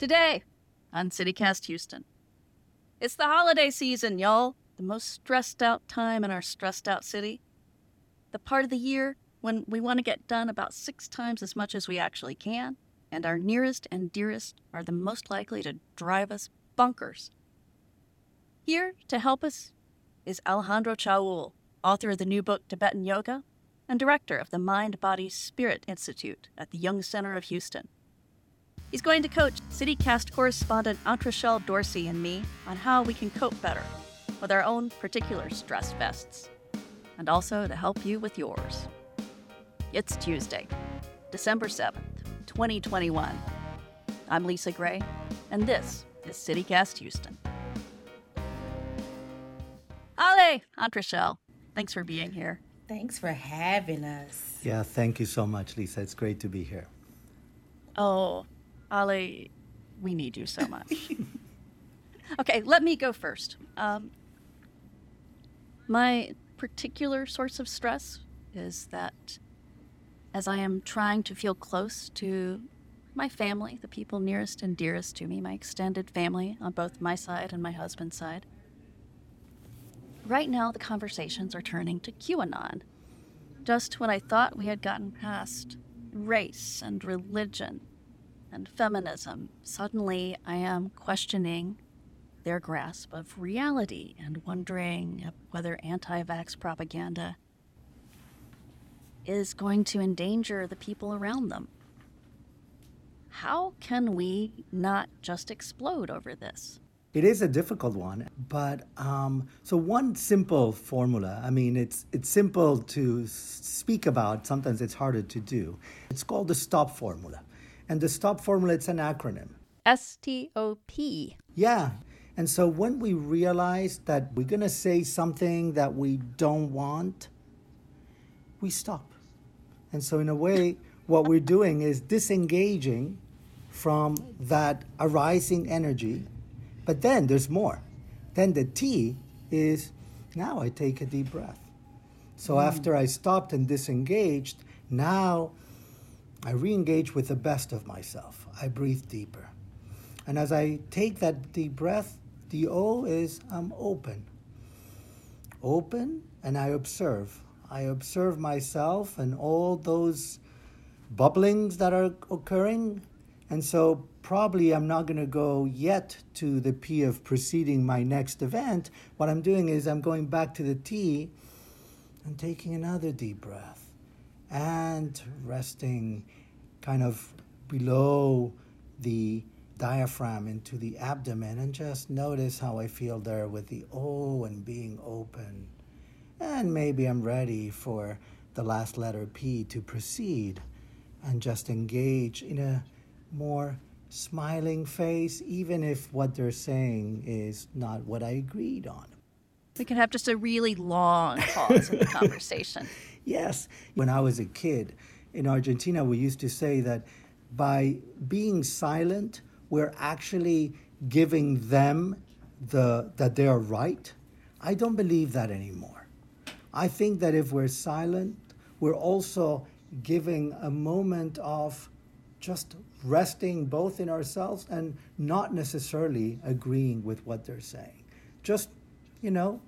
Today on CityCast Houston. It's the holiday season, y'all. The most stressed out time in our stressed out city. The part of the year when we want to get done about six times as much as we actually can, and our nearest and dearest are the most likely to drive us bunkers. Here to help us is Alejandro Chaoul, author of the new book Tibetan Yoga and director of the Mind Body Spirit Institute at the Jung Center of Houston. He's going to coach CityCast correspondent Antre'chelle Dorsey and me on how we can cope better with our own particular stress vests, and also to help you with yours. It's Tuesday, December 7th, 2021. I'm Lisa Gray, and this is CityCast Houston. Ale, Antre'chelle, thanks for being here. Thanks for having us. Yeah, thank you so much, Lisa. It's great to be here. Oh, Ali, we need you so much. okay, let me go first. Um, my particular source of stress is that as I am trying to feel close to my family, the people nearest and dearest to me, my extended family on both my side and my husband's side, right now the conversations are turning to QAnon. Just when I thought we had gotten past race and religion and feminism, suddenly I am questioning their grasp of reality and wondering whether anti vax propaganda is going to endanger the people around them. How can we not just explode over this? It is a difficult one, but um, so one simple formula. I mean, it's it's simple to speak about. Sometimes it's harder to do. It's called the STOP formula. And the STOP formula, it's an acronym. S T O P. Yeah. And so when we realize that we're going to say something that we don't want, we stop. And so, in a way, what we're doing is disengaging from that arising energy. But then there's more. Then the T is now I take a deep breath. So mm. after I stopped and disengaged, now I re engage with the best of myself. I breathe deeper. And as I take that deep breath, the O is I'm open. Open, and I observe. I observe myself and all those bubblings that are occurring. And so, probably I'm not going to go yet to the P of preceding my next event. What I'm doing is I'm going back to the T and taking another deep breath and resting kind of below the diaphragm into the abdomen and just notice how I feel there with the O and being open. And maybe I'm ready for the last letter P to proceed and just engage in a more smiling face, even if what they're saying is not what I agreed on. We could have just a really long pause in the conversation. Yes. When I was a kid in Argentina, we used to say that by being silent, we're actually giving them the that they are right. I don't believe that anymore. I think that if we're silent, we're also giving a moment of just resting both in ourselves and not necessarily agreeing with what they're saying. Just, you know,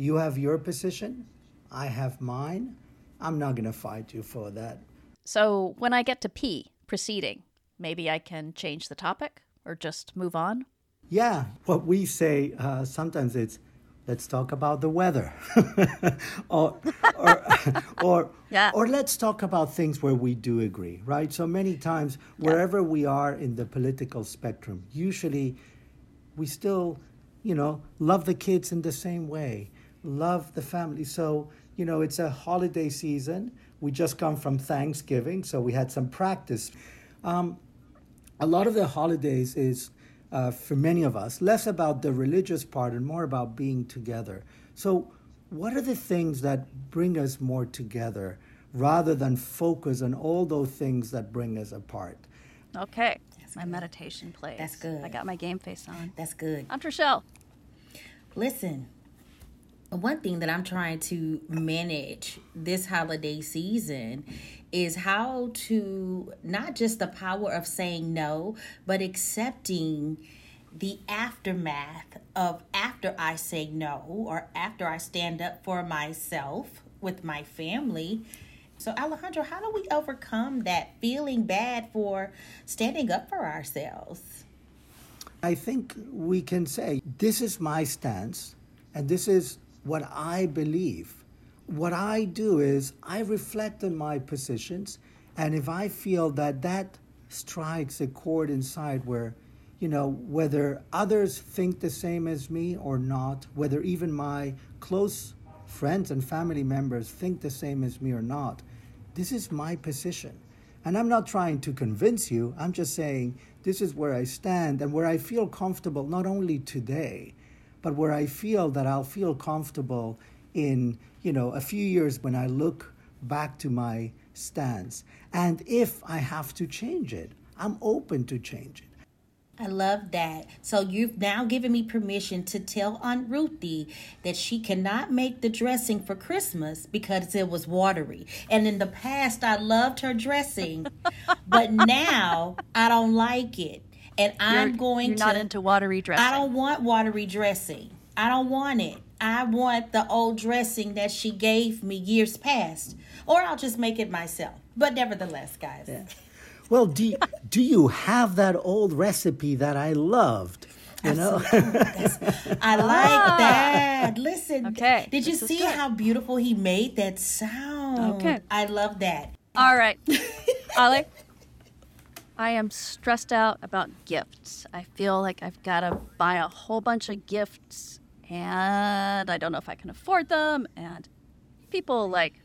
you have your position, I have mine. I'm not going to fight you for that. So when I get to P, proceeding, maybe I can change the topic or just move on? Yeah, what we say uh, sometimes it's let's talk about the weather or or or, yeah. or let's talk about things where we do agree right so many times wherever yeah. we are in the political spectrum usually we still you know love the kids in the same way love the family so you know, it's a holiday season. We just come from Thanksgiving, so we had some practice. Um, a lot of the holidays is, uh, for many of us, less about the religious part and more about being together. So, what are the things that bring us more together rather than focus on all those things that bring us apart? Okay. That's my good. meditation plays. That's good. I got my game face on. That's good. I'm Trishelle. Listen, one thing that I'm trying to manage this holiday season is how to not just the power of saying no, but accepting the aftermath of after I say no or after I stand up for myself with my family. So, Alejandro, how do we overcome that feeling bad for standing up for ourselves? I think we can say this is my stance and this is what I believe. What I do is I reflect on my positions, and if I feel that that strikes a chord inside where, you know, whether others think the same as me or not, whether even my close friends and family members think the same as me or not, this is my position. And I'm not trying to convince you, I'm just saying this is where I stand and where I feel comfortable, not only today, but where I feel that I'll feel comfortable in, you know, a few years when I look back to my stance. And if I have to change it, I'm open to change it. I love that. So you've now given me permission to tell Aunt Ruthie that she cannot make the dressing for Christmas because it was watery. And in the past, I loved her dressing, but now I don't like it. And I'm You're- going you're to. not into watery dressing. I don't want watery dressing. I don't want it. I want the old dressing that she gave me years past. Or I'll just make it myself. But nevertheless, guys. Well, do, do you have that old recipe that I loved? You know? I like ah. that. Listen. Okay, Did you this see how beautiful he made that sound? Okay. I love that. All right. Ollie, I am stressed out about gifts. I feel like I've got to buy a whole bunch of gifts, and I don't know if I can afford them. And people like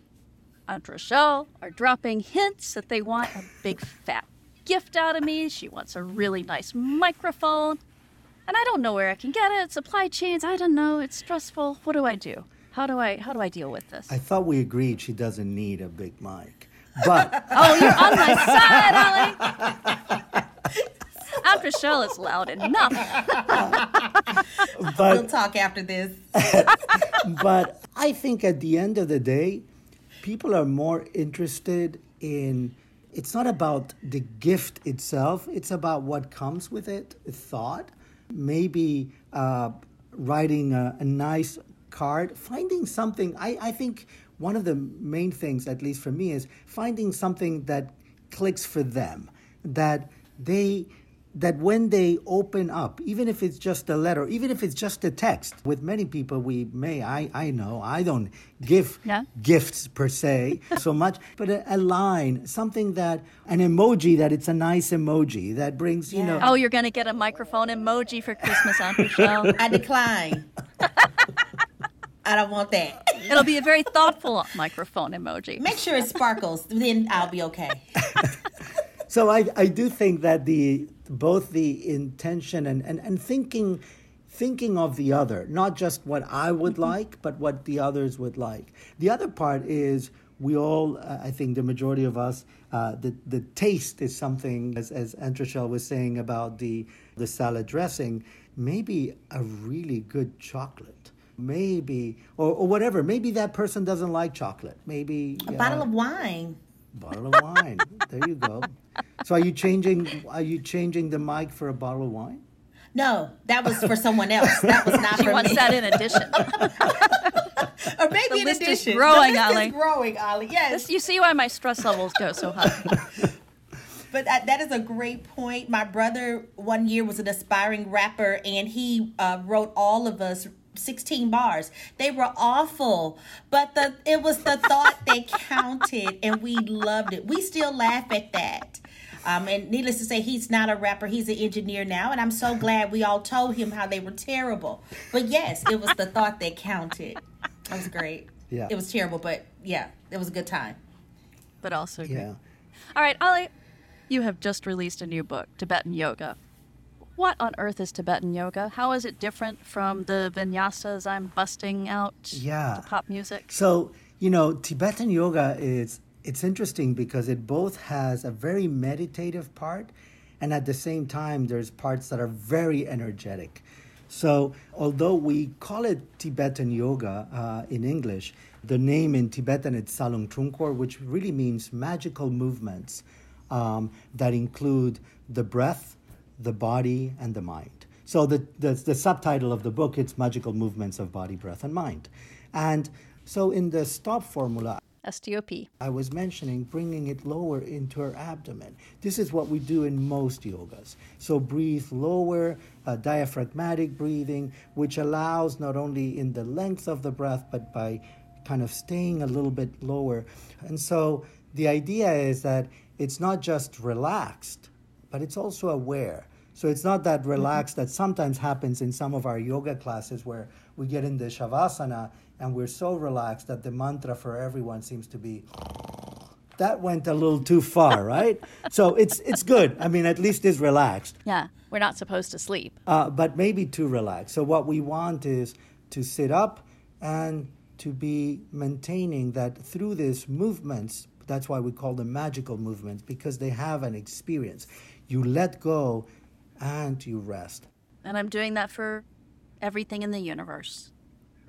Antre'chelle are dropping hints that they want a big fat gift out of me. She wants a really nice microphone. And I don't know where I can get it. Supply chains, I don't know. It's stressful. What do I do? How do I how do I deal with this? I thought we agreed she doesn't need a big mic. But Oh, you're on my side, Ollie. Antre'chelle is loud enough. We'll talk after this. but I think at the end of the day, people are more interested in it's not about the gift itself, it's about what comes with it, thought. Maybe uh, writing a, a nice card, finding something. I, I think one of the main things, at least for me, is finding something that clicks for them, that they that when they open up, even if it's just a letter, even if it's just a text, with many people we may, I, I know, I don't give Yeah. gifts per se so much, but a, a line, something that, an emoji that it's a nice emoji that brings, you know, Oh, you're gonna get a microphone emoji for Christmas, Aunt Rochelle. I decline. I don't want that. It'll be a very thoughtful microphone emoji. Make sure it sparkles, then I'll be okay. So I, I do think that the both the intention and, and, and thinking thinking of the other, not just what I would like, but what the others would like. The other part is we all, uh, I think the majority of us, uh, the, the taste is something, as, as Aunt was saying about the, the salad dressing, maybe a really good chocolate. Maybe, or, or whatever. Maybe that person doesn't like chocolate. Maybe A uh, bottle of wine. Bottle of wine. there you go. So are you changing? Are you changing the mic for a bottle of wine? No, that was for someone else. That was not She for wants me. that in addition. or maybe The in list is addition. growing, the list Ollie. is growing, Ollie. Yes. This- you see why my stress levels go so high. But that, that is a great point. My brother one year was an aspiring rapper, and he uh, wrote all of us 16 bars. They were awful, but the it was the thought that counted, and we loved it. We still laugh at that. Um, and needless to say, he's not a rapper. He's an engineer now, and I'm so glad we all told him how they were terrible. But yes, it was the thought that counted. That was great. Yeah. It was terrible, but yeah, it was a good time. But also great. Yeah. All right, Ollie, you have just released a new book, Tibetan Yoga. What on earth is Tibetan yoga? How is it different from the vinyasas I'm busting out Yeah. pop music? So you know, Tibetan yoga is it's interesting because it both has a very meditative part, and at the same time, there's parts that are very energetic. So, although we call it Tibetan yoga uh, in English, the name in Tibetan is Tsalung Trulkhor, which really means magical movements um, that include the breath, the body, and the mind. So, the, the, the subtitle of the book it's Magical Movements of Body, Breath, and Mind. And so, in the stop formula, STOP. I was mentioning bringing it lower into her abdomen. This is what we do in most yogas. So breathe lower, uh, diaphragmatic breathing, which allows not only in the length of the breath, but by kind of staying a little bit lower. And so the idea is that it's not just relaxed, but it's also aware. So it's not that relaxed that sometimes happens in some of our yoga classes where we get in the shavasana and we're so relaxed that the mantra for everyone seems to be that went a little too far, right? so it's it's good. I mean, at least it's relaxed. Yeah, we're not supposed to sleep. Uh, but maybe too relaxed. So what we want is to sit up and to be maintaining that through these movements. That's why we call them magical movements because they have an experience. You let go and you rest. And I'm doing that for everything in the universe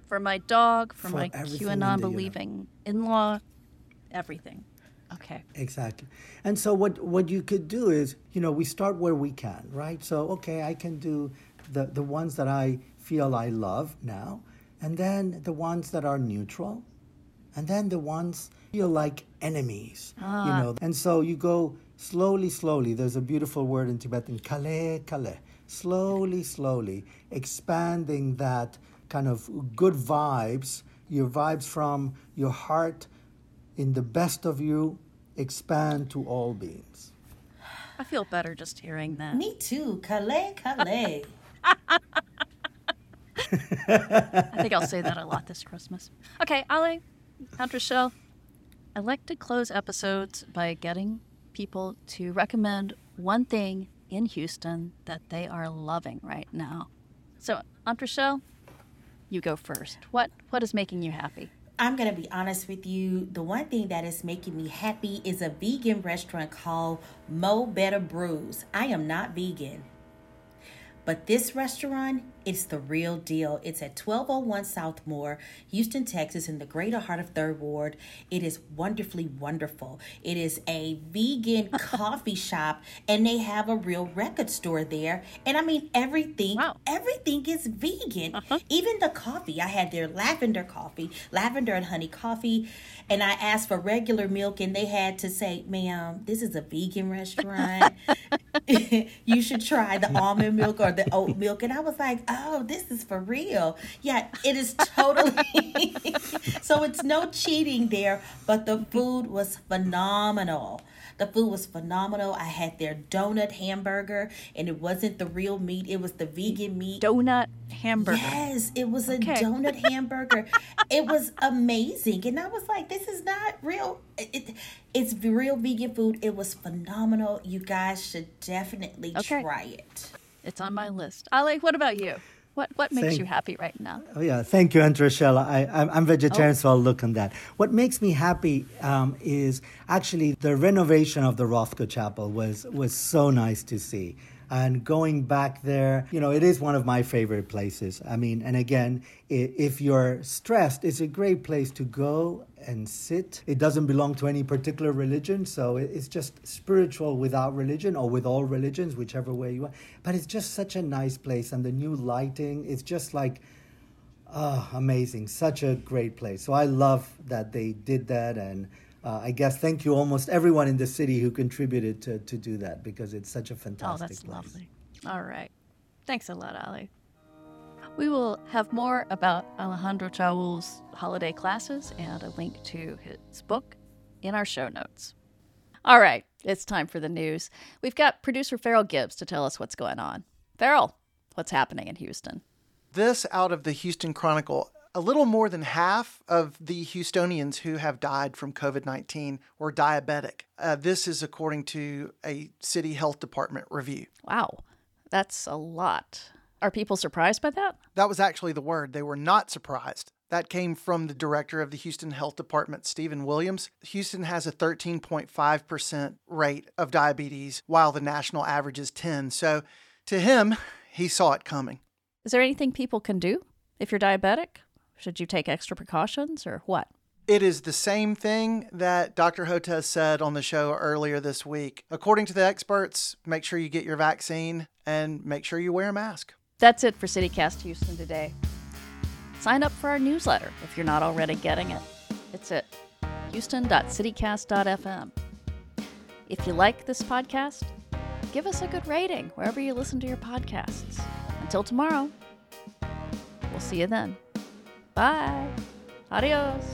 for my dog, for, for my QAnon believing in law, everything. Okay. Exactly. And so what what you could do is, you know, we start where we can, right? So okay, I can do the the ones that I feel I love now, and then the ones that are neutral, and then the ones feel like enemies, ah. you know. And so you go slowly, slowly. There's a beautiful word in Tibetan, kale, kale. Slowly, slowly, expanding that kind of good vibes, your vibes from your heart in the best of you expand to all beings. I feel better just hearing that. Me too. Kale, kale. I think I'll say that a lot this Christmas. Okay, Ali, Antre'chelle, I like to close episodes by getting people to recommend one thing in Houston that they are loving right now. So, Antre'chelle, you go first. What what is making you happy? I'm going to be honest with you. The one thing that is making me happy is a vegan restaurant called Mo Better Brews. I am not vegan. But this restaurant, it's the real deal. It's at 1201 South Moore, Houston, Texas, in the greater heart of Third Ward. It is wonderfully wonderful. It is a vegan coffee shop, and they have a real record store there. And I mean, everything, wow. everything is vegan. Uh-huh. Even the coffee. I had their lavender coffee, lavender and honey coffee, and I asked for regular milk, and they had to say, "Ma'am, this is a vegan restaurant. you should try the almond milk or the oat milk. And I was like, oh, this is for real. Yeah, it is totally. so it's no cheating there, but the food was phenomenal. The food was phenomenal. I had their donut hamburger, and it wasn't the real meat, it was the vegan meat. Donut hamburger. Yes, it was a okay. donut hamburger. it was amazing. And I was like, this is not real. It, it, it's real vegan food. It was phenomenal. You guys should definitely okay. try it. It's on my list. Ali, what about you? What what makes thank, you happy right now? Oh yeah, thank you, Antre'chelle. I I'm, I'm vegetarian, oh. so I'll look on that. What makes me happy um, is actually the renovation of the Rothko Chapel was was so nice to see and going back there you know it is one of my favorite places. I mean and again if you're stressed it's a great place to go and sit. It doesn't belong to any particular religion so it's just spiritual without religion or with all religions whichever way you want. But it's just such a nice place and the new lighting it's just like oh, amazing. Such a great place. So i love that they did that and uh, I guess thank you almost everyone in the city who contributed to, to do that because it's such a fantastic Oh, that's place. lovely. All right. Thanks a lot, Ali. We will have more about Alejandro Chaoul's holiday classes and a link to his book in our show notes. All right, it's time for the news. We've got producer Farrell Gibbs to tell us what's going on. Farrell, what's happening in Houston? This out of the Houston Chronicle a little more than half of the Houstonians who have died from COVID 19 were diabetic. Uh, this is according to a city health department review. Wow, that's a lot. Are people surprised by that? That was actually the word. They were not surprised. That came from the director of the Houston Health Department, Stephen Williams. Houston has a 13.5% rate of diabetes, while the national average is 10. So to him, he saw it coming. Is there anything people can do if you're diabetic? Should you take extra precautions or what? It is the same thing that Dr. Hotez said on the show earlier this week. According to the experts, make sure you get your vaccine and make sure you wear a mask. That's it for CityCast Houston today. Sign up for our newsletter if you're not already getting it. It's at houston.citycast.fm. If you like this podcast, give us a good rating wherever you listen to your podcasts. Until tomorrow, we'll see you then. Bye. Adios.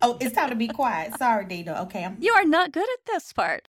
Oh, it's time to be quiet. Sorry, Dina. Okay, I'm You are not good at this part.